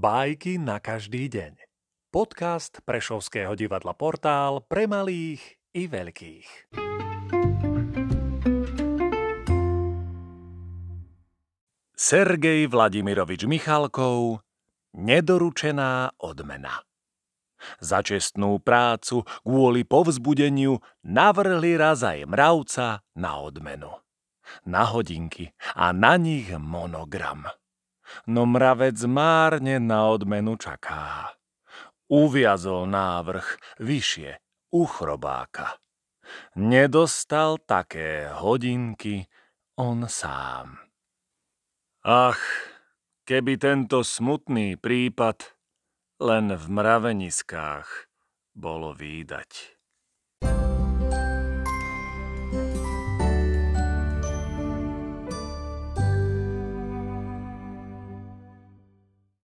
Bajky na každý deň. Podcast Prešovského divadla Portál pre malých i veľkých. Sergej Vladimirovič Michalkov Nedoručená odmena Za čestnú prácu kvôli povzbudeniu navrhli raz aj mravca na odmenu. Na hodinky a na nich monogram no mravec márne na odmenu čaká. Uviazol návrh vyššie u chrobáka. Nedostal také hodinky on sám. Ach, keby tento smutný prípad len v mraveniskách bolo výdať.